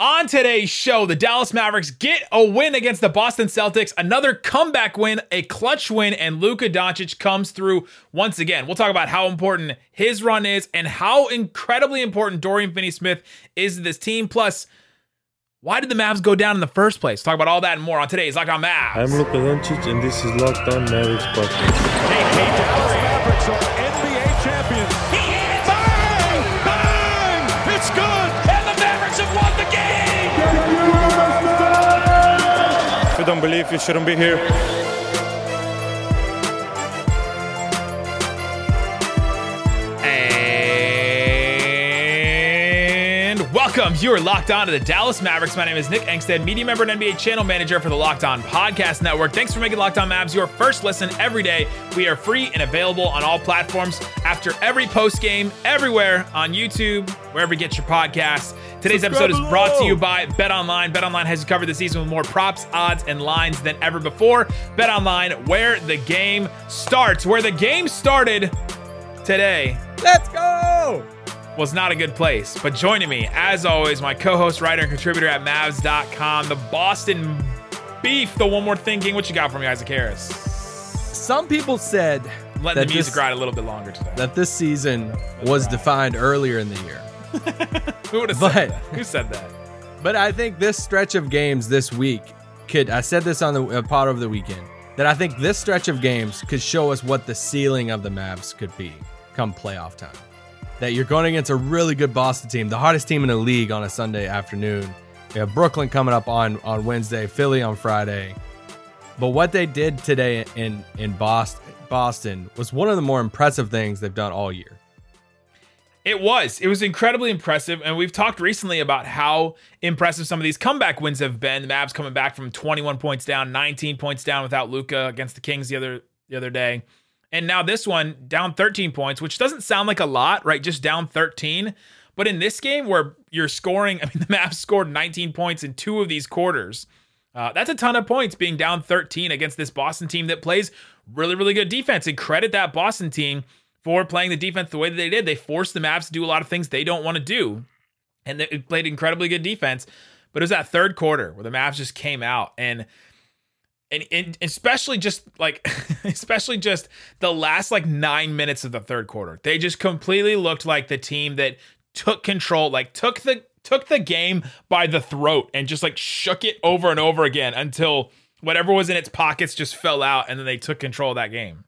On today's show, the Dallas Mavericks get a win against the Boston Celtics, another comeback win, a clutch win, and Luka Doncic comes through once again. We'll talk about how important his run is and how incredibly important Dorian Finney-Smith is to this team. Plus, why did the Mavs go down in the first place? Talk about all that and more on today's Locked On Mavs. I'm Luka Doncic, and this is Locked On Mavericks podcast. Believe, you shouldn't be here. Welcome. You are locked on to the Dallas Mavericks. My name is Nick Angstadt, media member and NBA channel manager for the Locked On Podcast Network. Thanks for making Locked On Mavs your first listen every day. We are free and available on all platforms after every post game, everywhere on YouTube, wherever you get your podcasts. Today's episode is brought to you by Bet Online. Bet Online has you covered the season with more props, odds, and lines than ever before. Bet Online, where the game starts, where the game started today Let's go! Was not a good place. But joining me, as always, my co-host, writer, and contributor at Mavs.com, the Boston Beef, the one more thinking. What you got for me, Isaac Harris? Some people said I'm letting the music this, ride a little bit longer today. that this season was defined earlier in the year. Who would have said that? Who said that? But I think this stretch of games this week could, I said this on the uh, pod over the weekend, that I think this stretch of games could show us what the ceiling of the Mavs could be come playoff time. That you're going against a really good Boston team, the hottest team in the league on a Sunday afternoon. We have Brooklyn coming up on, on Wednesday, Philly on Friday. But what they did today in, in Boston, was one of the more impressive things they've done all year. It was. It was incredibly impressive. And we've talked recently about how impressive some of these comeback wins have been. The Mavs coming back from 21 points down, 19 points down without Luka against the Kings the other the other day. And now this one down 13 points, which doesn't sound like a lot, right? Just down 13. But in this game where you're scoring, I mean, the Mavs scored 19 points in two of these quarters. Uh, that's a ton of points being down 13 against this Boston team that plays really, really good defense. And credit that Boston team for playing the defense the way that they did. They forced the Mavs to do a lot of things they don't want to do. And they played incredibly good defense. But it was that third quarter where the Mavs just came out and and, and especially just like especially just the last like nine minutes of the third quarter. They just completely looked like the team that took control, like took the took the game by the throat and just like shook it over and over again until whatever was in its pockets just fell out and then they took control of that game.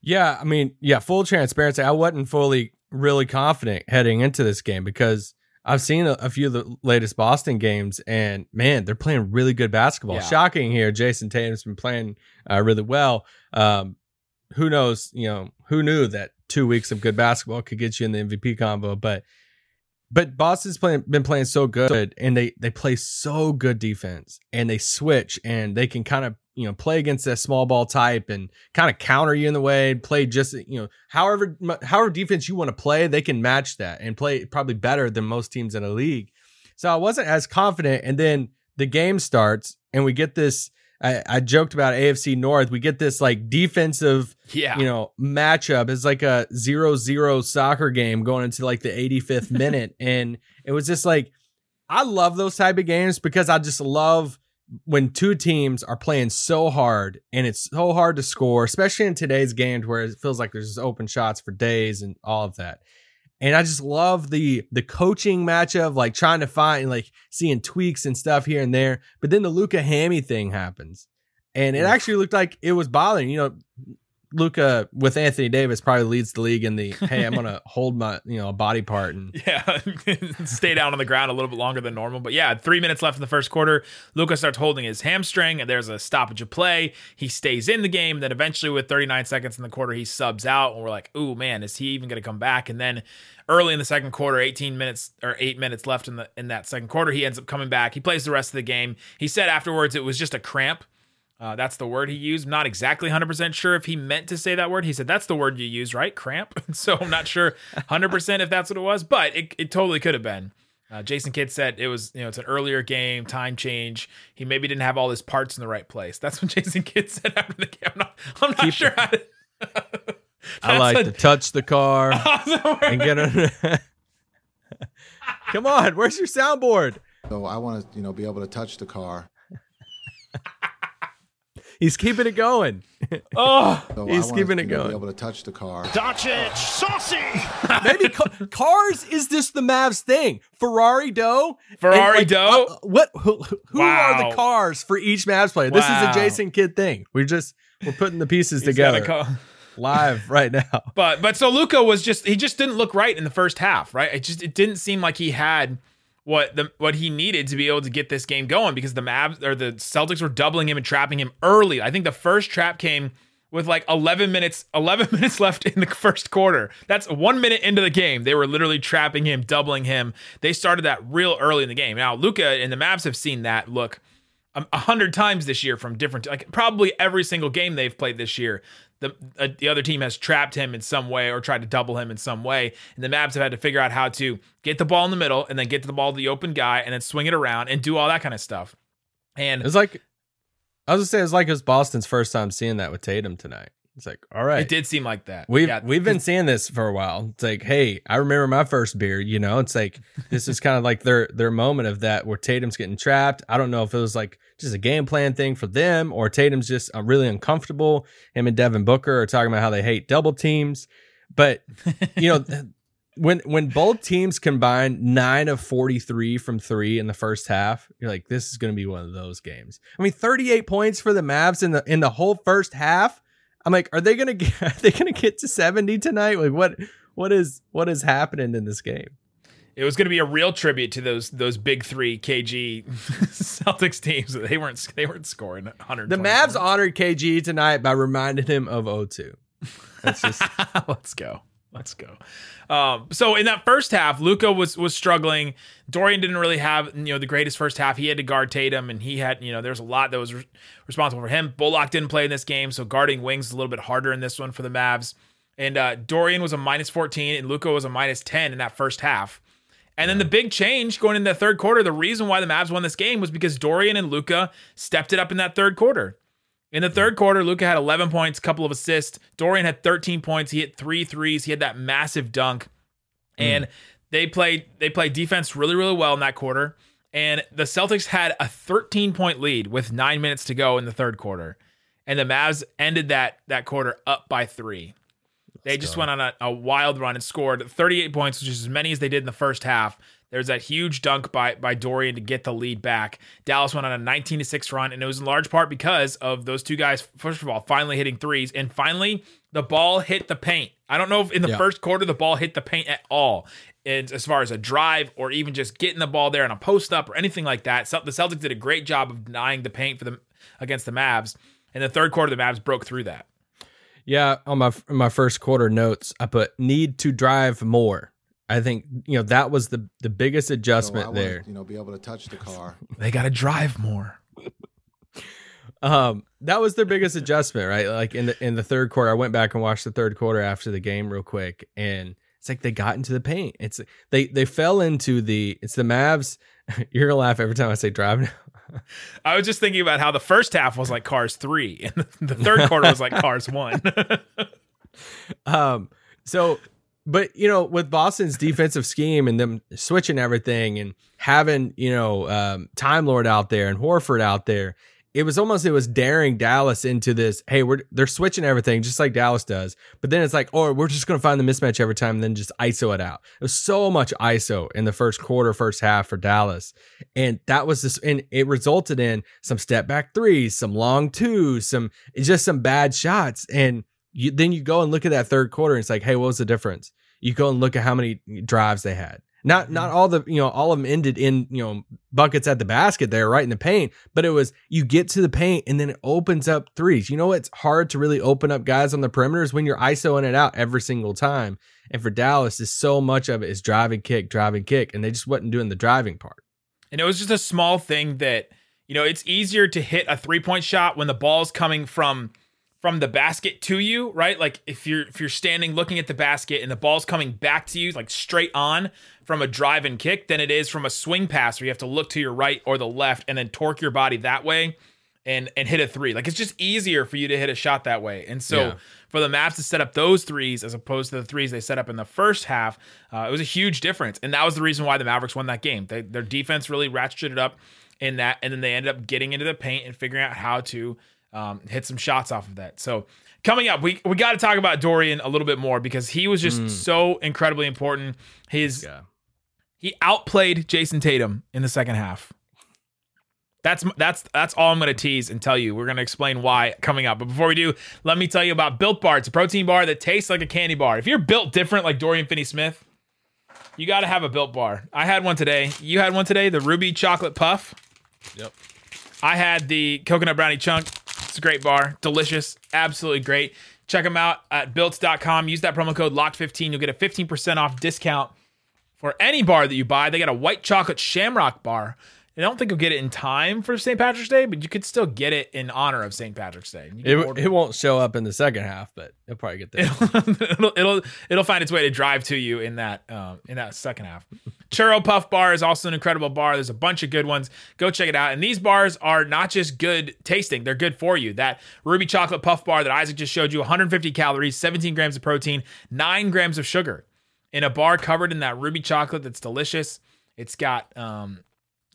Yeah, I mean, yeah, full transparency. I wasn't fully really confident heading into this game because I've seen a, a few of the latest Boston games, and man, they're playing really good basketball. Yeah. Shocking here, Jayson Tatum's been playing uh, really well. Um, who knows? You know, who knew that two weeks of good basketball could get you in the MVP combo? But but Boston's playing been playing so good, and they they play so good defense, and they switch, and they can kind of you know play against that small ball type and kind of counter you in the way, and play just you know however however defense you want to play, they can match that and play probably better than most teams in the league. So I wasn't as confident, and then the game starts, and we get this. I, I joked about AFC North. We get this like defensive Yeah. you know, matchup It's like a zero zero soccer game going into like the 85th minute. And it was just like, I love those type of games because I just love when two teams are playing so hard and it's so hard to score, especially in today's games where it feels like there's just open shots for days and all of that. And I just love the the coaching matchup, like trying to find like seeing tweaks and stuff here and there. But then the Luka Hammy thing happens. And it actually looked like it was bothering. You know, Luka with Anthony Davis probably leads the league in the hey, I'm gonna hold my you know body part and Yeah, stay down on the ground a little bit longer than normal. But yeah, three minutes left in the first quarter. Luka starts holding his hamstring, and there's a stoppage of play. He stays in the game. Then eventually, with 39 seconds in the quarter, he subs out, and we're like, oh man, is he even going to come back?" And then early in the second quarter, 18 minutes or eight minutes left in the in that second quarter, he ends up coming back. He plays the rest of the game. He said afterwards it was just a cramp. Uh, that's the word he used. I'm not exactly 100% sure if he meant to say that word. He said, that's the word you use, right? Cramp. so I'm not sure 100% if that's what it was, but it, it totally could have been. Uh, Jason Kidd said it was, you know, it's an earlier game, time change. He maybe didn't have all his parts in the right place. That's what Jason Kidd said after the game. I'm not, I'm not Keep sure how to. I like a- to touch the car and get a. Come on, where's your soundboard? So I want to, you know, be able to touch the car. He's keeping it going. Oh, So He's keeping it going. Be able to touch the car. Doncic, saucy. Maybe ca- cars is this the Mavs thing. Ferrari dough. Ferrari and, dough? uh, what? Who, who are the cars for each Mavs player? This is a Jason Kidd thing. We're just we're putting the pieces he's gotta together live right now. But but so Luka was just he just didn't look right in the first half, right? It just it didn't seem like he had what the what he needed to be able to get this game going because the Mavs or the Celtics were doubling him and trapping him early. I think the first trap came with like 11 minutes 11 minutes left in the first quarter. That's 1 minute into the game. They were literally trapping him, doubling him. They started that real early in the game. Now, Luka and the Mavs have seen that look a hundred times this year from different like probably every single game they've played this year the uh, the other team has trapped him in some way or tried to double him in some way and the Mavs have had to figure out how to get the ball in the middle and then get to the ball to the open guy and then swing it around and do all that kind of stuff and It was like I was gonna say it was like it was Boston's first time seeing that with Tatum tonight. It's like, all right. it did seem like that We've Yeah, we've been seeing this for a while. It's like, hey, I remember my first beer. You know, it's like this is kind of like their their moment of that where Tatum's getting trapped. I don't know if it was like just a game plan thing for them or Tatum's just uh, really uncomfortable. Him and Devin Booker are talking about how they hate double teams, but you know. When when both teams combine nine of forty three from three in the first half, you're like, this is going to be one of those games. I mean, thirty eight points for the Mavs in the in the whole first half. I'm like, are they gonna get are they gonna get to 70 tonight? Like what what is what is happening in this game? it was going to be a real tribute to those those big 3 KG Celtics teams they weren't they weren't scoring 100 The Mavs honored KG tonight by reminding him of O2. That's just Let's go. Let's go. Um, so in that first half, Luka was was struggling. Dorian didn't really have you know the greatest first half. He had to guard Tatum, and he had you know there's a lot that was re- responsible for him. Bullock didn't play in this game, so guarding wings is a little bit harder in this one for the Mavs. And uh, Dorian was a minus 14, and Luka was a minus 10 in that first half. And then the big change going into the third quarter, the reason why the Mavs won this game was because Dorian and Luka stepped it up in that third quarter. In the third quarter, Luka had 11 points, couple of assists. Dorian had 13 points. He hit three threes. He had that massive dunk, hmm. and they played they played defense really really well in that quarter. And the Celtics had a 13 point lead with nine minutes to go in the third quarter, and the Mavs ended that that quarter up by three. They just went on a, a wild run and scored 38 points, which is as many as they did in the first half. There's that huge dunk by by Dorian to get the lead back. Dallas went on a 19 to 6 run, and it was in large part because of those two guys, first of all, finally hitting threes, and finally the ball hit the paint. I don't know if in the Yeah. first quarter the ball hit the paint at all. And as far as a drive or even just getting the ball there on a post up or anything like that, the Celtics did a great job of denying the paint for them against the Mavs. In the third quarter, the Mavs broke through that. Yeah, on my my first quarter notes, I put need to drive more. I think you know that was the the biggest So I adjustment wanna, there. you know, be able to touch the car. They got to drive more. Um, that was their biggest adjustment, right? Like in the in the third quarter, I went back and watched the third quarter after the game real quick, and it's like they got into the paint. It's they they fell into the it's the Mavs. You're gonna laugh every time I say drive. I was just thinking about how the first half was like Cars 3 and the third quarter was like Cars 1. Um, so, but you know, with Boston's defensive scheme and them switching everything and having you know um, Time Lord out there and Horford out there, it was almost it was daring Dallas into this. Hey, we're they're switching everything just like Dallas does, but then it's like, oh, we're just gonna find the mismatch every time and then just ISO it out. It was so much ISO in the first quarter, first half for Dallas, and that was this, and it resulted in some step back threes, some long twos, some just some bad shots, and you, then you go and look at that third quarter and it's like, hey, what was the difference? You go and look at how many drives they had. Not mm-hmm. not all the you know all of them ended in you know buckets at the basket there right in the paint, but it was you get to the paint and then it opens up threes. You know it's hard to really open up guys on the perimeters when you're isoing it out every single time. And for Dallas, is so much of it is driving kick, driving kick, and they just wasn't doing the driving part. and it was just a small thing that, you know, it's easier to hit a three-point shot when the ball's coming from from the basket to you, right? Like if you're if you're standing looking at the basket and the ball's coming back to you like straight on from a drive and kick than it is from a swing pass where you have to look to your right or the left and then torque your body that way. and and hit a three. Like it's just easier for you to hit a shot that way. And so Yeah. for the Mavs to set up those threes as opposed to the threes they set up in the first half, uh, it was a huge difference. And that was the reason why the Mavericks won that game. They, their defense really ratcheted up in that, and then they ended up getting into the paint and figuring out how to um, hit some shots off of that. So coming up, we we got to talk about Dorian a little bit more because he was just so incredibly important. His Yeah. he outplayed Jayson Tatum in the second half. That's that's that's all I'm going to tease and tell you. We're going to explain why coming up. But before we do, let me tell you about Built Bar. It's a protein bar that tastes like a candy bar. If you're built different like Dorian Finney-Smith, you got to have a Built Bar. I had one today. You had one today, the Ruby Chocolate Puff. Yep. I had the coconut brownie chunk. A great bar. Delicious. Absolutely great. Check them out at built.com. Use that promo code LOCKED15. You'll get a 15% off discount for any bar that you buy. They got a white chocolate shamrock bar. I don't think you'll get it in time for St. Patrick's Day, but you could still get it in honor of St. Patrick's Day. You It, it won't show up in the second half, but it'll probably get there. it'll, it'll it'll find its way to drive to you in that um, in that second half. Churro Puff Bar is also an incredible bar. There's a bunch of good ones. Go check it out. And these bars are not just good tasting; they're good for you. That Ruby Chocolate Puff Bar that Isaac just showed you, 150 calories, 17 grams of protein, nine grams of sugar, in a bar covered in that ruby chocolate that's delicious. It's got um,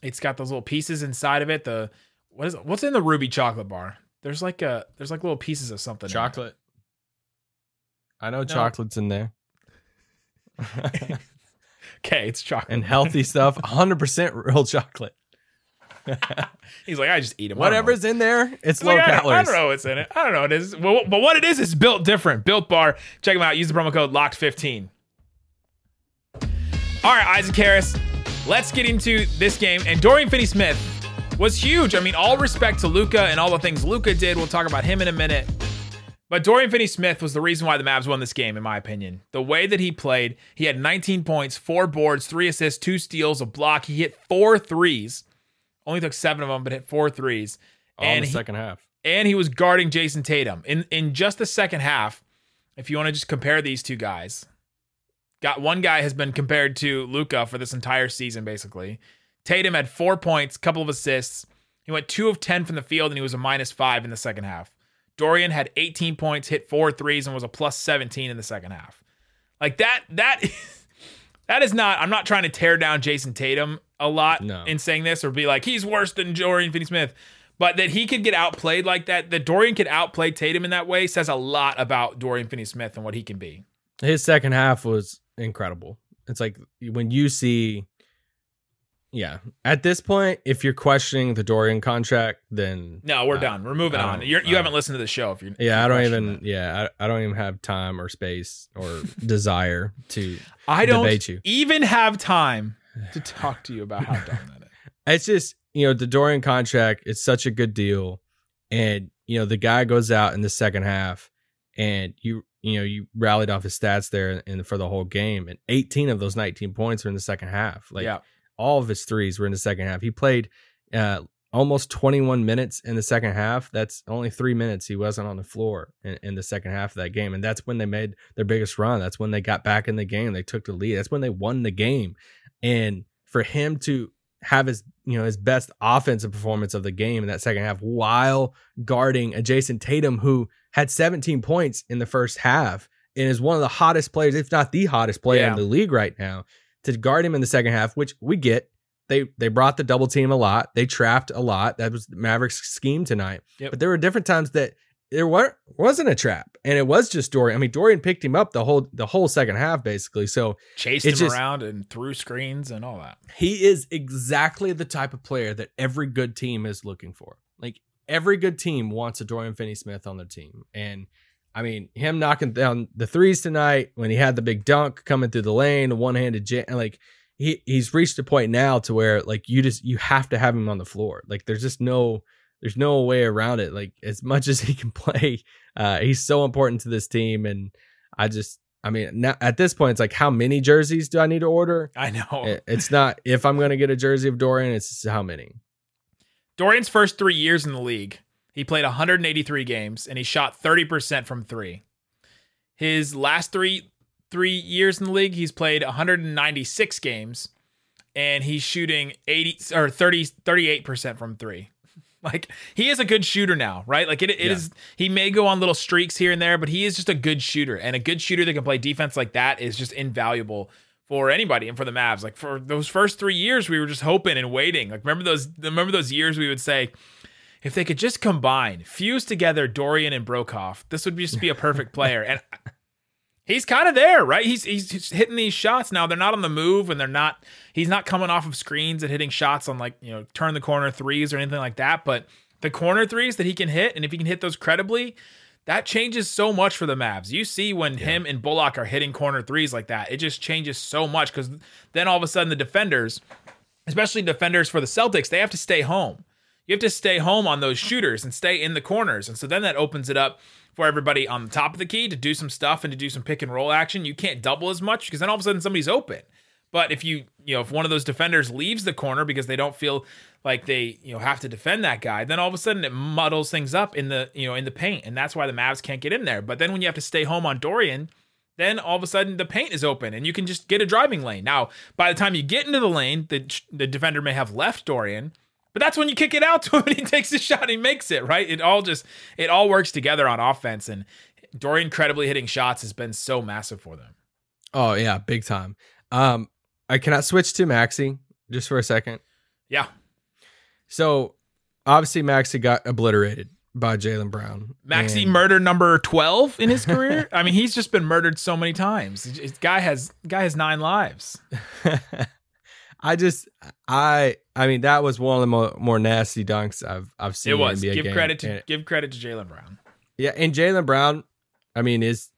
it's got those little pieces inside of it. The what is what's in the ruby chocolate bar? There's like a there's like little pieces of something. Chocolate. I know chocolate's in there. Okay, it's chocolate. and healthy stuff. 100% real chocolate. He's like, I just eat them. Whatever's in there, it's low like, I, I don't know what's in it. I don't know what it is. Well, but what it is is built different. Built bar. Check them out. Use the promo code LOCKED15. All right, Isaac Harris. Let's get into this game. And Dorian Finney-Smith was huge. I mean, all respect to Luka and all the things Luka did. We'll talk about him in a minute. But Dorian Finney-Smith was the reason why the Mavs won this game, in my opinion. The way that he played, he had 19 points, four boards, three assists, two steals, a block. He hit four threes. Only took seven of them, but hit four threes. All in the he- second half. and he was guarding Jayson Tatum. In in just the second half, if you want to just compare these two guys, got one guy has been compared to Luka for this entire season, basically. Tatum had four points, couple of assists. He went two of ten from the field, and he was a minus five in the second half. Dorian had 18 points, hit four threes, and was a plus 17 in the second half. Like that, that that is not. I'm not trying to tear down Jayson Tatum a lot No. in saying this or be like he's worse than Dorian Finney-Smith, but that he could get outplayed like that, that Dorian could outplay Tatum in that way says a lot about Dorian Finney-Smith and what he can be. His second half was incredible. It's like when you see, yeah, at this point, if you're questioning the Dorian contract, then No, we're Uh, done. We're moving on. You're, you I- haven't listened to the show if you're. if yeah, you're I don't even, that. yeah, I, I don't even have time or space or desire to. I don't debate you. even have time to talk to you about how dumb that is. It's just you know the Dorian contract. It's such a good deal, and you know the guy goes out in the second half, and you you know you rallied off his stats there and for the whole game, and 18 of those 19 points were in the second half. Like yeah, all of his threes were in the second half. He played uh, almost 21 minutes in the second half. That's only three minutes he wasn't on the floor in, in the second half of that game. And that's when they made their biggest run. That's when they got back in the game. They took the lead. That's when they won the game. And for him to have his, you know, his best offensive performance of the game in that second half while guarding a Jayson Tatum who had 17 points in the first half and is one of the hottest players, if not the hottest player Yeah. in the league right now to guard him in the second half, which we get. They they brought the double team a lot. They trapped a lot. That was Mavericks' scheme tonight. Yep. But there were different times that there were, wasn't a trap, and it was just Dorian. I mean, Dorian picked him up the whole the whole second half basically. So chased him just- around and threw screens and all that. he is exactly the type of player that every good team is looking for. Like every good team wants a Dorian Finney Smith on their team. And I mean, him knocking down the threes tonight when he had the big dunk coming through the lane, the one handed jam, like he he's reached a point now to where like you just you have to have him on the floor. Like there's just no there's no way around it. Like as much as he can play, uh, he's so important to this team. And I just I mean, now at this point, it's like how many jerseys do I need to order? I know. It's not if I'm going to get a jersey of Dorian, it's how many. Dorian's first three years in the league, he played 183 games and he shot 30% from three. His last three three years in the league, he's played 196 games and he's shooting 80 or 30 38% from three. Like he is a good shooter now, right? Like it, it is. He may go on little streaks here and there, but he is just a good shooter, and a good shooter that can play defense like that is just invaluable for anybody and for the Mavs. Like for those first three years, we were just hoping and waiting. Like remember those? Remember those years we would say, if they could just combine, fuse together Dorian and Broekhoff, this would just be a perfect player. And he's kind of there, right? He's, he's hitting these shots now. They're not on the move, and they're not. He's not coming off of screens and hitting shots on like you know turn the corner threes or anything like that. But the corner threes that he can hit, and if he can hit those credibly, that changes so much for the Mavs. You see when him and Bullock are hitting corner threes like that, it just changes so much because then all of a sudden the defenders, especially defenders for the Celtics, they have to stay home. You have to stay home on those shooters and stay in the corners. And so then that opens it up for everybody on the top of the key to do some stuff and to do some pick and roll action. You can't double as much because then all of a sudden somebody's open. But if you, you know, if one of those defenders leaves the corner because they don't feel like they, you know, have to defend that guy, then all of a sudden it muddles things up in the, you know, in the paint. And that's why the Mavs can't get in there. But then when you have to stay home on Dorian, then all of a sudden the paint is open and you can just get a driving lane. Now, by the time you get into the lane, the the defender may have left Dorian, but that's when you kick it out to him and he takes the shot and he makes it, right? It all just it all works together on offense and Dorian credibly hitting shots has been so massive for them. Oh yeah, big time. Um, I cannot switch to Maxi just for a second. Yeah. So obviously Maxi got obliterated by Jaylen Brown. Maxi And- murder number 12 in his career. I mean, he's just been murdered so many times. This guy has guy has 9 lives. I just I I mean that was one of the more, more nasty dunks I've I've seen. It was. Give game. credit to And- give credit to Jaylen Brown. yeah, and Jaylen Brown. I mean, is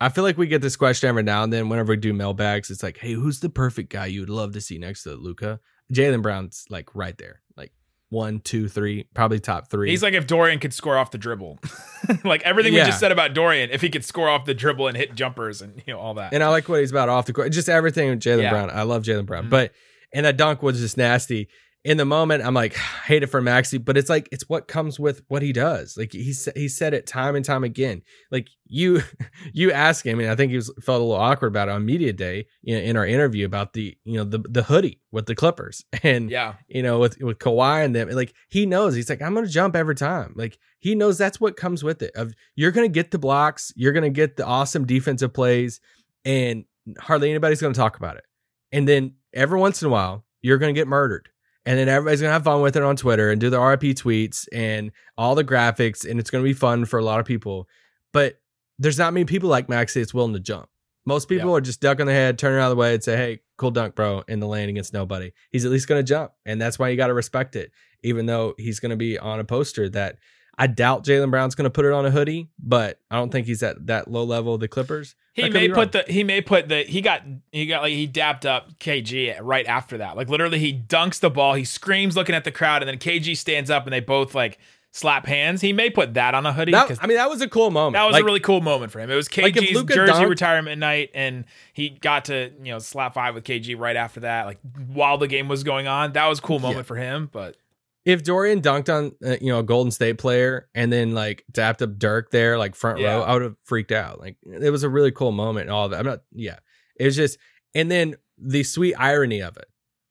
I feel like we get this question every now and then whenever we do mailbags. It's like, hey, who's the perfect guy you would love to see next to Luka? Jaylen Brown's like right there, like one, two, three, probably top three. He's like if Dorian could score off the dribble. like everything we just said about Dorian, if he could score off the dribble and hit jumpers and you know all that. And I like what he's about off the court. Just everything with Jaylen Yeah. Brown. I love Jaylen Brown. Mhm. But and that dunk was just nasty. In the moment, I'm like, hate it for Maxi, but it's like it's what comes with what he does. Like he he said it time and time again. Like you you ask him, and I think he was felt a little awkward about it on media day you know, in our interview about the you know the the hoodie with the Clippers and yeah. you know, with with Kawhi and them. Like he knows he's like, I'm gonna jump every time. Like he knows that's what comes with it. Of you're gonna get the blocks, you're gonna get the awesome defensive plays, and hardly anybody's gonna talk about it. And then every once in a while, you're gonna get murdered. And then everybody's gonna have fun with it on Twitter and do the RIP tweets and all the graphics, and it's gonna be fun for a lot of people. But there's not many people like Maxi that's willing to jump. Most people are just ducking their head, turning out of the way, and say, "Hey, cool dunk, bro," in the lane against nobody. He's at least going to jump, and that's why you got to respect it. Even though he's going to be on a poster that I doubt Jaylen Brown's going to put it on a hoodie, but I don't think he's at that low level of the Clippers. He may put the he may put the he got he got like he dapped up KG right after that. Like literally he dunks the ball, he screams looking at the crowd, and then KG stands up and they both like slap hands. He may put that on a hoodie That- I mean, that was a cool moment. that was Like, a really cool moment for him. It was Like, KG's Luka jersey dunked- retirement night, and he got to you know slap five with KG right after that, like while the game was going on. That was a cool moment Yeah. for him. But if Dorian dunked on uh, you know a Golden State player and then like dapped up Dirk there like front Yeah. row, I would have freaked out. Like it was a really cool moment and all that. I'm not yeah. It was just and then the sweet irony of it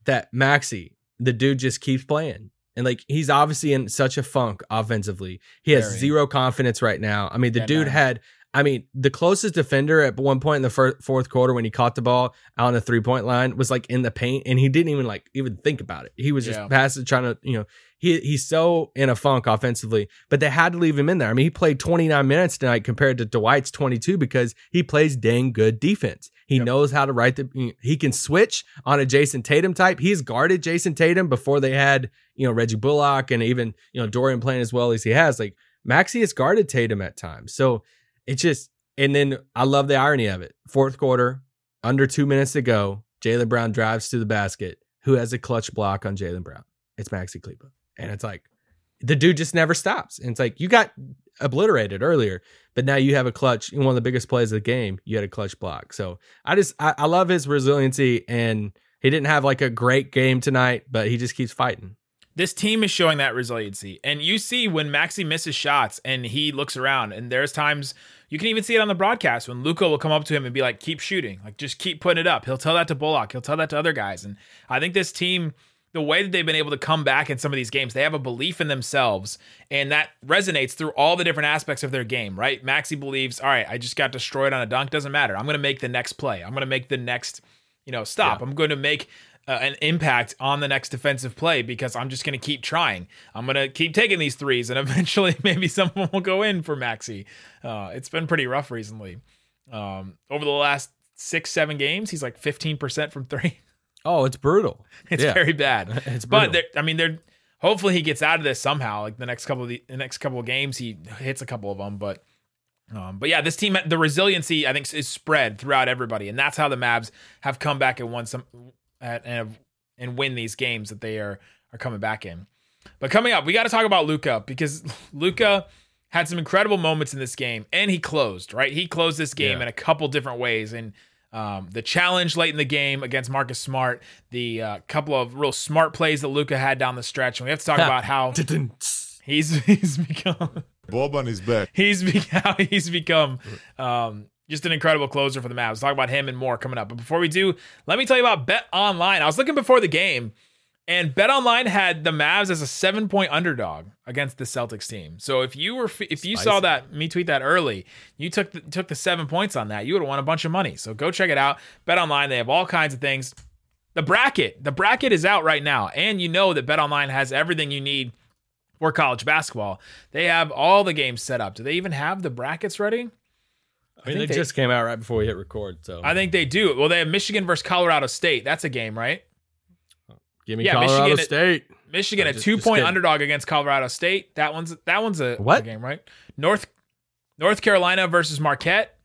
that Maxi, the dude just keeps playing. And like he's obviously in such a funk offensively. He has Very. zero confidence right now. I mean, the Yeah, dude no. had I mean, the closest defender at one point in the fir- fourth quarter when he caught the ball out on the three point line was like in the paint, and he didn't even like even think about it. He was just Yeah. passing, trying to, you know, he he's so in a funk offensively, but they had to leave him in there. I mean, he played 29 minutes tonight compared to Dwight's 22 because he plays dang good defense. He Yep. knows how to write the. He can switch on a Jayson Tatum type. He's guarded Jayson Tatum before they had you know Reggie Bullock and even you know Dorian playing as well as he has. Like Maxi has guarded Tatum at times, so it's just. And then I love the irony of it. Fourth quarter, under two minutes to go, Jaylen Brown drives to the basket. Who has a clutch block on Jaylen Brown? It's Maxi Kleber. And it's like, the dude just never stops. And it's like, you got obliterated earlier, but now you have a clutch. in One of the biggest plays of the game, you had a clutch block. So I just, I, I love his resiliency. And he didn't have like a great game tonight, but he just keeps fighting. This team is showing that resiliency. And you see when Maxi misses shots and he looks around, and there's times you can even see it on the broadcast when Luka will come up to him and be like, keep shooting, like just keep putting it up. He'll tell that to Bullock, he'll tell that to other guys. And I think this team, the way that they've been able to come back in some of these games, they have a belief in themselves, and that resonates through all the different aspects of their game, right? Maxi believes, all right, I just got destroyed on a dunk, doesn't matter. I'm going to make the next play. I'm going to make the next, you know, stop. I'm going to make uh, an impact on the next defensive play because I'm just going to keep trying. I'm going to keep taking these threes, and eventually maybe someone will go in for Maxi. Uh, it's been pretty rough recently. Um, over the last six, seven games, he's like 15% from three. Oh, it's brutal. It's Yeah. very bad. It's but brutal. they're- I mean, they're hopefully he gets out of this somehow. Like the next couple of the, the next couple of games, he hits a couple of them. But um, but yeah, this team, the resiliency I think is spread throughout everybody, and that's how the Mavs have come back and won some at, and and win these games that they are are coming back in. But coming up, we got to talk about Luka because Luka had some incredible moments in this game, and he closed right. He closed this game Yeah. in a couple different ways, and um, the challenge late in the game against Marcus Smart, the uh, couple of real smart plays that Luka had down the stretch, and we have to talk about how he's he's become Boban is back. he's be- how he's become um, just an incredible closer for the Mavs. Talk about him and more coming up. But before we do, let me tell you about Bet Online. I was looking before the game, and Bet Online had the Mavs as a seven point underdog against the Celtics team. So if you were if you saw that me tweet that early, you took the, took the seven points on that, you would have won a bunch of money. So go check it out. Bet Online. They have all kinds of things. The bracket, the bracket is out right now, and you know that Bet Online has everything you need for college basketball. They have all the games set up. Do they even have the brackets ready? I mean, think they, they- just came out right before we hit record. So I think they do. Well, they have Michigan versus Colorado State. That's a game, right? give me yeah, Colorado Michigan- State. Michigan, Uh, a two point underdog against Colorado State. That one's that one's a, What? a game, right? North North Carolina versus Marquette.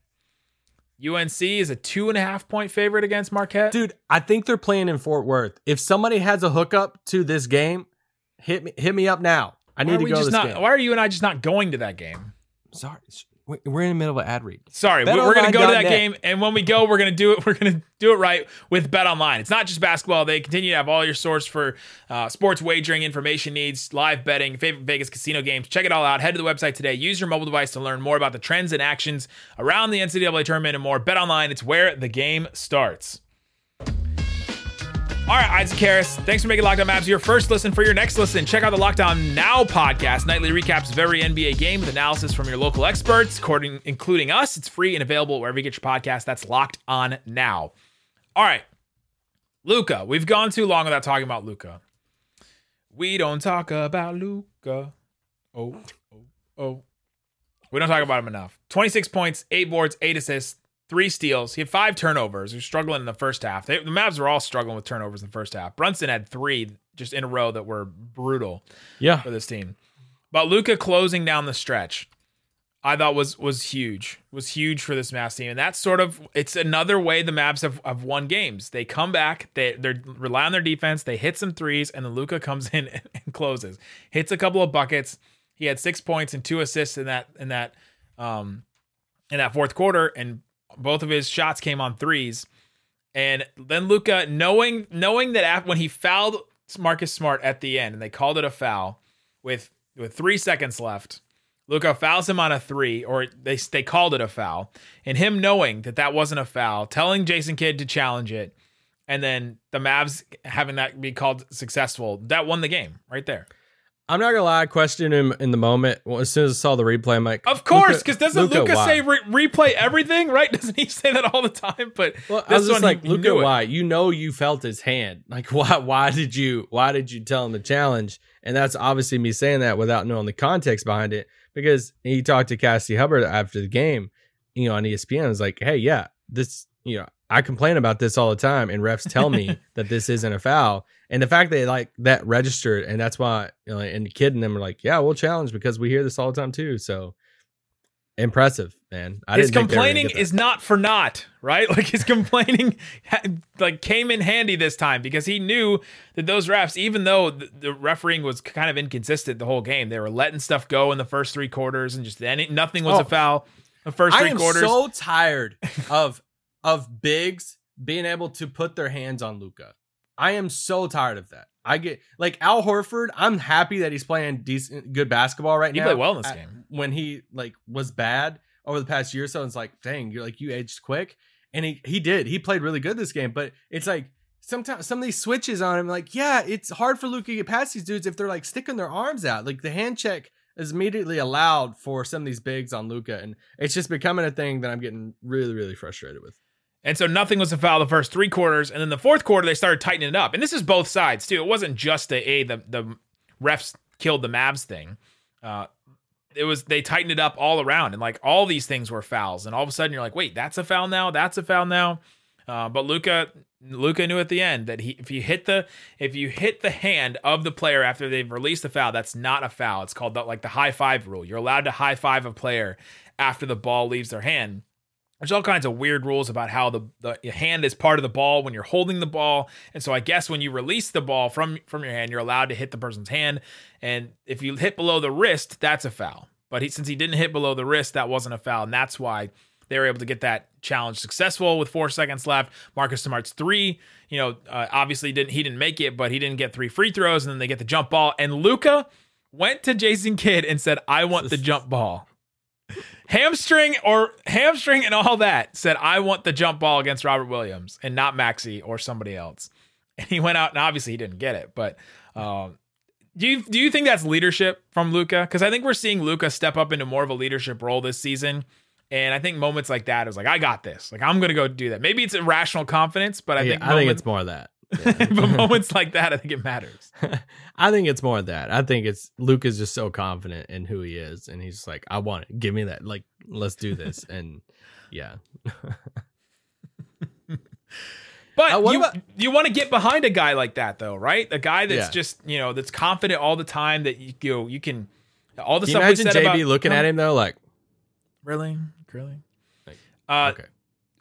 UNC is a two and a half point favorite against Marquette. Dude, I think they're playing in Fort Worth. If somebody has a hookup to this game, hit me hit me up now. I why need to we go to just this not? game. Why are you and I just not going to that game? Sorry, we- we're in the middle of an ad read. Sorry, we- we're going to go to that BetOnline.net. game, and when we go, we're going to do it. We're going to do it right with Bet Online. It's not just basketball; they continue to have all your source for uh, sports wagering information needs, live betting, favorite Vegas casino games. Check it all out. Head to the website today. Use your mobile device to learn more about the trends and actions around the NCAA tournament and more. Bet Online. It's where the game starts. All right, Isaac Harris, thanks for making Locked On Mavs your first listen. For your next listen, check out the Locked On Now podcast. Nightly recaps of every NBA game with analysis from your local experts, including us. It's free and available wherever you get your podcast. That's Locked On Now. All right, Luka. We've gone too long without talking about Luka. We don't talk about Luka. Oh, oh, oh. We don't talk about him enough. 26 points, eight boards, eight assists, three steals. He had five turnovers. He was struggling in the first half. They, the Mavs were all struggling with turnovers in the first half. Brunson had three just in a row that were brutal Yeah, for this team. But Luka closing down the stretch, I thought was was huge. Was huge for this Mavs team, and that's sort of it's another way the Mavs have, have won games. They come back, they they rely on their defense, they hit some threes, and then Luka comes in and closes, hits a couple of buckets. He had six points and two assists in that in that um in that fourth quarter, and both of his shots came on threes. And then Luka, knowing knowing that when he fouled Marcus Smart at the end, and they called it a foul with with three seconds left, Luka fouls him on a three, or they they called it a foul, and him knowing that that wasn't a foul, telling Jason Kidd to challenge it, and then the Mavs having that be called successful, that won the game right there. I'm not gonna lie. I questioned him in the moment. Well, as soon as I saw the replay, I'm like, Of course, because doesn't Luka, why? say re- replay everything, right? Doesn't he say that all the time? But Well, I was just like, he, he look knew at it. why. You know, you felt his hand. Like, why? Why did you? Why did you tell him the challenge? And that's obviously me saying that without knowing the context behind it. Because he talked to Cassie Hubbarth after the game, you know, on ESPN. I was like, hey, yeah, this, you know, I complain about this all the time, and refs tell me that this isn't a foul. And the fact that like that registered, and that's why, you know, and the Kidd and them are like, yeah, we'll challenge because we hear this all the time too. So impressive, man. I his didn't think they were gonna complaining is not for naught, right? Like his complaining, like came in handy this time because he knew that those refs, even though the, the refereeing was kind of inconsistent the whole game, they were letting stuff go in the first three quarters, and just any, nothing was Oh. a foul. The first I three am quarters. so tired of of bigs being able to put their hands on Luka. I am so tired of that. I get like Al Horford. I'm happy that he's playing decent, good basketball right He now. He played well in this game. When he like was bad over the past year or so, it's like, dang, you're like you aged quick, and he he did. He played really good this game, but it's like sometimes some of these switches on him, like, yeah, it's hard for Luka to get past these dudes if they're like sticking their arms out. Like the hand check is immediately allowed for some of these bigs on Luka, and it's just becoming a thing that I'm getting really, really frustrated with. And so nothing was a foul the first three quarters, and then the fourth quarter they started tightening it up. And this is both sides too. It wasn't just a, a the the refs killed the Mavs thing. Uh, it was they tightened it up all around, and like all these things were fouls. And all of a sudden you're like, wait, that's a foul now. That's a foul now. Uh, but Luka Luka knew at the end that he if you hit the if you hit the hand of the player after they've released the foul, that's not a foul. It's called the, like the high five rule. You're allowed to high five a player after the ball leaves their hand. There's all kinds of weird rules about how the, the hand is part of the ball when you're holding the ball. And so I guess when you release the ball from from your hand, you're allowed to hit the person's hand. And if you hit below the wrist, that's a foul. But he, since he didn't hit below the wrist, that wasn't a foul. And that's why they were able to get that challenge successful with four seconds left. Marcus Smart's three, you know, uh, obviously didn't he didn't make it, but he didn't get three free throws, and then they get the jump ball. And Luka went to Jason Kidd and said, "I want the jump ball." Hamstring or hamstring and all that said, "I want the jump ball against Robert Williams and not Maxi or somebody else." And he went out, and obviously he didn't get it, but. Um, do you do you think that's leadership from Luka? Because I think we're seeing Luka step up into more of a leadership role this season. And I think moments like that is like, I got this. Like, I'm going to go do that. Maybe it's irrational confidence, but I Yeah, think I think it's more of that. but moments like that, I think it matters. I think it's more of that. I think it's Luke is just so confident in who he is, and he's like, I want it. Give me that. Like, let's do this. And yeah, But Uh, what you, about- you want to get behind a guy like that, though, right? A guy that's Yeah. just you know that's confident all the time. That you you, know, you can all the can you stuff we imagine said JB about looking at him though, like, Really, really. Like, Uh, okay,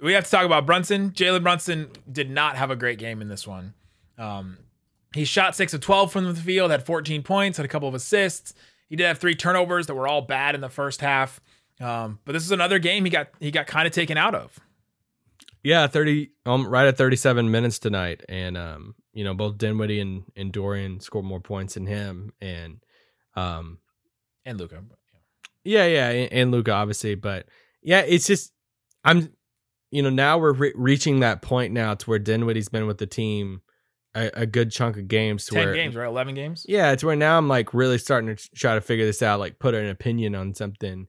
we have to talk about Brunson. Jalen Brunson did not have a great game in this one. Um, he shot six of 12 from the field, had 14 points, had a couple of assists. He did have three turnovers that were all bad in the first half. Um, but this is another game he got he got kind of taken out of. yeah, thirty, um, right at thirty-seven minutes tonight, and um, you know, both Dinwiddie and and Dorian scored more points than him, and um, And Luka. Yeah, yeah, and, and Luka obviously, but yeah, it's just I'm, you know, now we're re- reaching that point now to where Dinwiddie's been with the team a, a good chunk of games. To 10 where, games, right? 11 games? Yeah, it's where now I'm like really starting to try to figure this out, like put an opinion on something.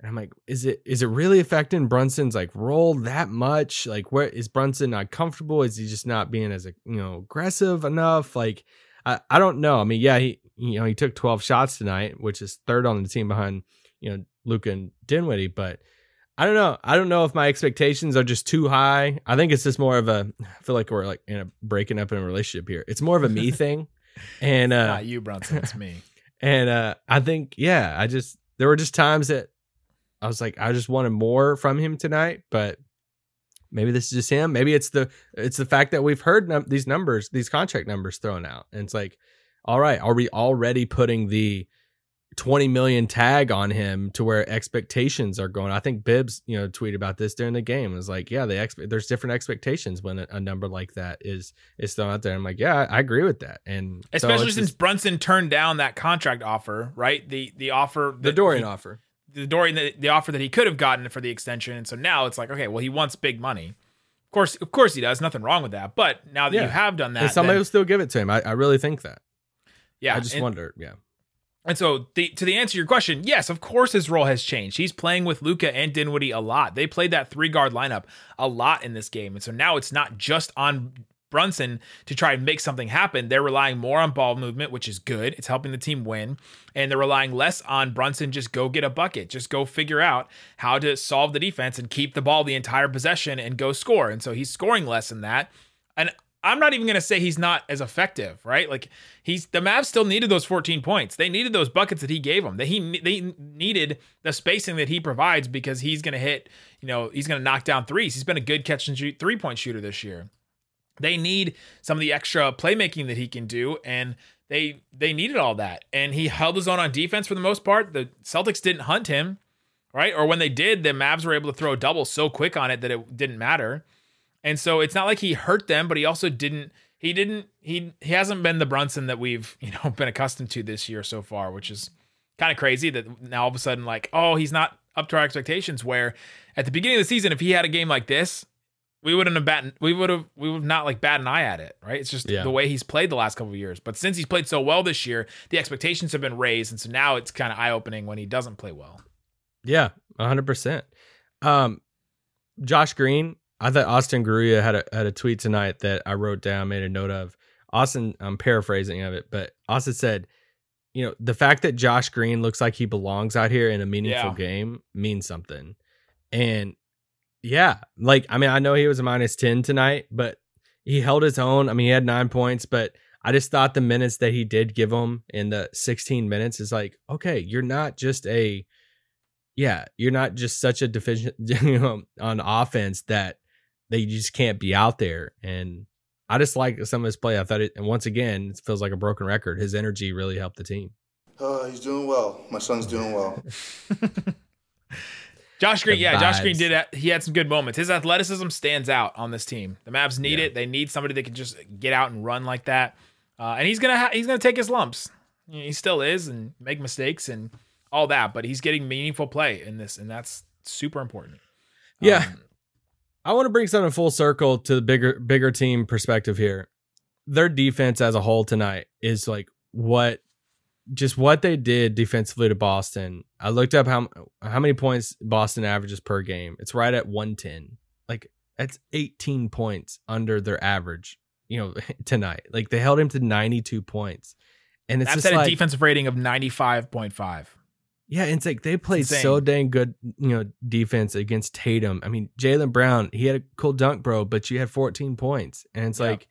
And I'm like, is it is it really affecting Brunson's like role that much? Like, where is Brunson not comfortable? Is he just not being as you know aggressive enough? Like, I, I don't know. I mean, yeah, he you know he took 12 shots tonight, which is third on the team behind you know Luka and Dinwiddie, but I don't know. I don't know if my expectations are just too high. I think it's just more of a. I feel like we're like in a breaking up in a relationship here. It's more of a me thing, and uh, Not you, Brunson. It's me. and uh, I think, yeah, I just there were just times that I was like, I just wanted more from him tonight, but maybe this is just him. Maybe it's the it's the fact that we've heard num- these numbers, these contract numbers thrown out, and it's like, all right, are we already putting the 20 million tag on him to where expectations are going. I think Bibbs, you know, tweeted about this during the game. It was like, yeah, the expe- there's different expectations when a, a number like that is is thrown out there. I'm like, yeah, I, I agree with that. And Especially it's since just Brunson turned down that contract offer, right? The the offer the Dorian he- offer. the Dorian the, the offer that he could have gotten for the extension, and so now it's like, okay, well, he wants big money. Of course, of course, he does. Nothing wrong with that. But now that Yeah. you have done that, and somebody then- will still give it to him. I, I really think that. yeah, I just and, wonder. Yeah. And so, the, to the answer to your question, yes, of course, his role has changed. He's playing with Luka and Dinwiddie a lot. They played that three guard lineup a lot in this game, and so now it's not just on Brunson to try and make something happen. They're relying more on ball movement, which is good. It's helping the team win, and they're relying less on Brunson. Just go get a bucket. Just go figure out how to solve the defense and keep the ball the entire possession and go score. And so he's scoring less than that. And I'm not even going to say he's not as effective, right? Like he's the Mavs still needed those 14 points. They needed those buckets that he gave them. That he they needed the spacing that he provides because he's going to hit, you know, he's going to knock down threes. He's been a good catch and shoot three point shooter this year. They need some of the extra playmaking that he can do and they they needed all that. And he held his own on defense for the most part. The Celtics didn't hunt him, right? Or when they did, the Mavs were able to throw a double so quick on it that it didn't matter. And so it's not like he hurt them, but he also didn't he didn't he he hasn't been the Brunson that we've, you know, been accustomed to this year so far, which is kind of crazy that now all of a sudden like, oh, he's not up to our expectations where at the beginning of the season if he had a game like this, we wouldn't have batted we would have we would have not like bat an eye at it, right? It's just Yeah. the way he's played the last couple of years. But since he's played so well this year, the expectations have been raised, and so now it's kind of eye opening when he doesn't play well. Yeah, hundred percent. Um, Josh Green. I thought Austin Garuya had a had a tweet tonight that I wrote down, made a note of. Austin, I'm paraphrasing of it, but Austin said, you know, the fact that Josh Green looks like he belongs out here in a meaningful Yeah. game means something. And yeah, like I mean, I know he was a minus ten tonight, but he held his own. I mean, he had nine points, but I just thought the minutes that he did give him in the 16 minutes is like, okay, you're not just a yeah, you're not just such a deficient you know, on offense that that you just can't be out there. And I just like some of his play. I thought it, and once again, it feels like a broken record. His energy really helped the team. Uh, he's doing well. My son's doing well. Josh Green, The yeah, Josh Green vibes. did. He had some good moments. His athleticism stands out on this team. The Mavs need Yeah. it. They need somebody that can just get out and run like that. Uh, and he's gonna ha- he's gonna take his lumps. He still is and make mistakes and all that, but he's getting meaningful play in this, and that's super important. Yeah. Um, I want to bring something full circle to the bigger bigger team perspective here. Their defense as a whole tonight is like what just what they did defensively to Boston. I looked up how how many points Boston averages per game. It's right at 110. Like that's 18 points under their average, you know, tonight. Like they held him to 92 points. And it's that's at like, a defensive rating of 95.5. Yeah, and it's like they played so dang good, you know, defense against Tatum. I mean, Jaylen Brown, he had a cool dunk, bro, but you had 14 points, and it's yeah. like,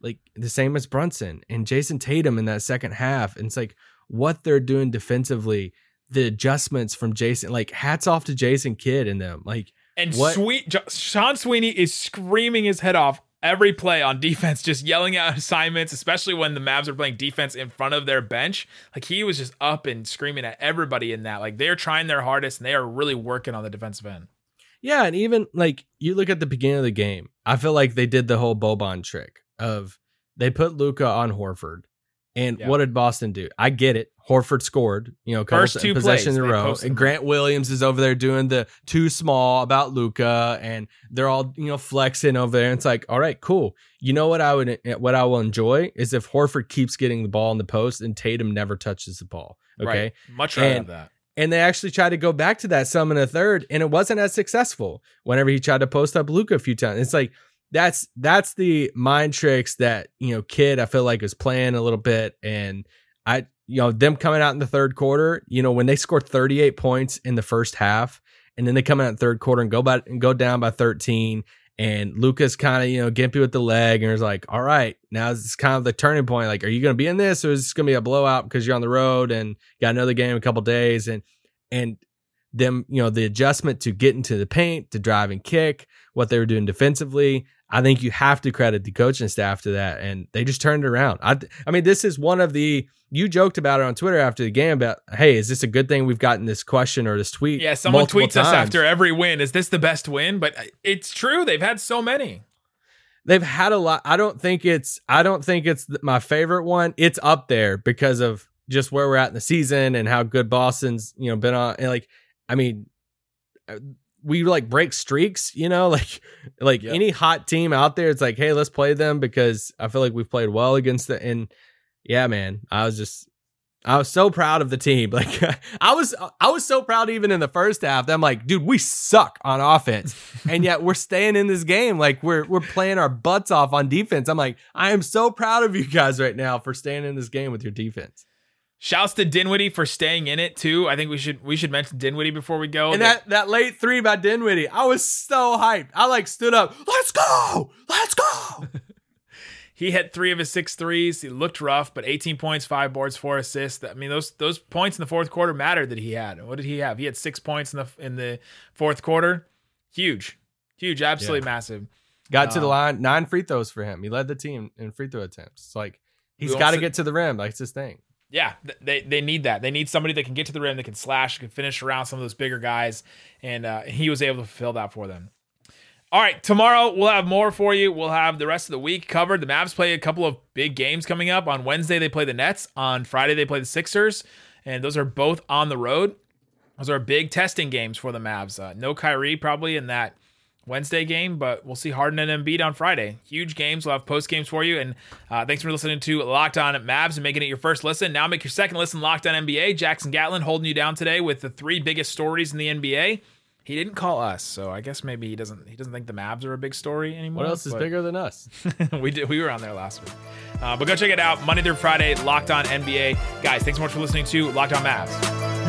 like the same as Brunson and Jayson Tatum in that second half. And it's like what they're doing defensively, the adjustments from Jason, like hats off to Jason Kidd and them, like. And what? sweet John, Sean Sweeney is screaming his head off every play on defense, just yelling out assignments, especially when the Mavs are playing defense in front of their bench. Like he was just up and screaming at everybody in that. Like they're trying their hardest and they are really working on the defensive end. Yeah, and even like you look at the beginning of the game, I feel like they did the whole Boban trick of they put Luka on Horford. And Yeah. what did Boston do? I get it. Horford scored, you know, First two possessions in a row. And. Grant Williams is over there doing the too small about Luka, and they're all you know flexing over there. And it's like, all right, cool. You know what I would, what I will enjoy is if Horford keeps getting the ball in the post and Tatum never touches the ball. Okay, Right. Much rather And- that. and they actually tried to go back to that some in a third, and it wasn't as successful. Whenever he tried to post up Luka a few times, it's like that's that's the mind tricks that you know Kidd I feel like is playing a little bit, and I you know them coming out in the third quarter, you know when they scored 38 points in the first half, and then they come out in third quarter and go by and go down by 13. And Luka's kind of, you know, gimpy with the leg, and it's like, all right, now it's kind of the turning point. Like, are you going to be in this, or is this going to be a blowout because you're on the road and got another game a couple days? And and them, you know, the adjustment to get into the paint, to drive and kick, what they were doing defensively. I think you have to credit the coaching staff to that, and they just turned it around. I, I mean, this is one of the you joked about it on Twitter after the game about, hey, is this a good thing we've gotten this question or this tweet? Yeah, someone tweets us after every win. Is this the best win? But it's true. They've had so many. they've had a lot. I don't think it's I don't think it's my favorite one. It's up there because of just where we're at in the season and how good Boston's you know been on. And like, I mean, uh, we like break streaks, you know, like like Yep. any hot team out there. It's like, hey, let's play them because I feel like we've played well against the and yeah, man, I was just. I was so proud of the team. Like I was I was so proud even in the first half that I'm like, dude, we suck on offense. and yet we're staying in this game. Like we're we're playing our butts off on defense. I'm like, I am so proud of you guys right now for staying in this game with your defense. Shouts to Dinwiddie for staying in it too. I think we should we should mention Dinwiddie before we go. And that that late three by Dinwiddie, I was so hyped. I like stood up. Let's go. Let's go. he hit three of his six threes. He looked rough, but 18 points, five boards, four assists. I mean, those those points in the fourth quarter mattered that he had. What did he have? He had six points in the in the fourth quarter. Huge, huge, absolutely massive. Got to the Um, line, nine free throws for him. He led the team in free throw attempts. It's like he's got to get to the rim. Like it's his thing. Yeah, they they need that. They need somebody that can get to the rim, that can slash, can finish around some of those bigger guys, and uh, he was able to fulfill that for them. All right, tomorrow we'll have more for you. We'll have the rest of the week covered. The Mavs play a couple of big games coming up. On Wednesday they play the Nets. On Friday they play the Sixers, and those are both on the road. Those are big testing games for the Mavs. Uh, no Kyrie probably in that Wednesday game, but we'll see Harden and Embiid on Friday. Huge games. We'll have post games for you. And uh, thanks for listening to Locked On Mavs and making it your first listen. Now make your second listen Locked On NBA. Jackson Gatlin holding you down today with the three biggest stories in the NBA. He didn't call us, so I guess maybe he doesn't he doesn't think the Mavs are a big story anymore. What else is bigger than us? we did we were on there last week. Uh, but go check it out. Monday through Friday, Locked On NBA. Guys, thanks so much for listening to Locked On Mavs.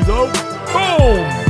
Out.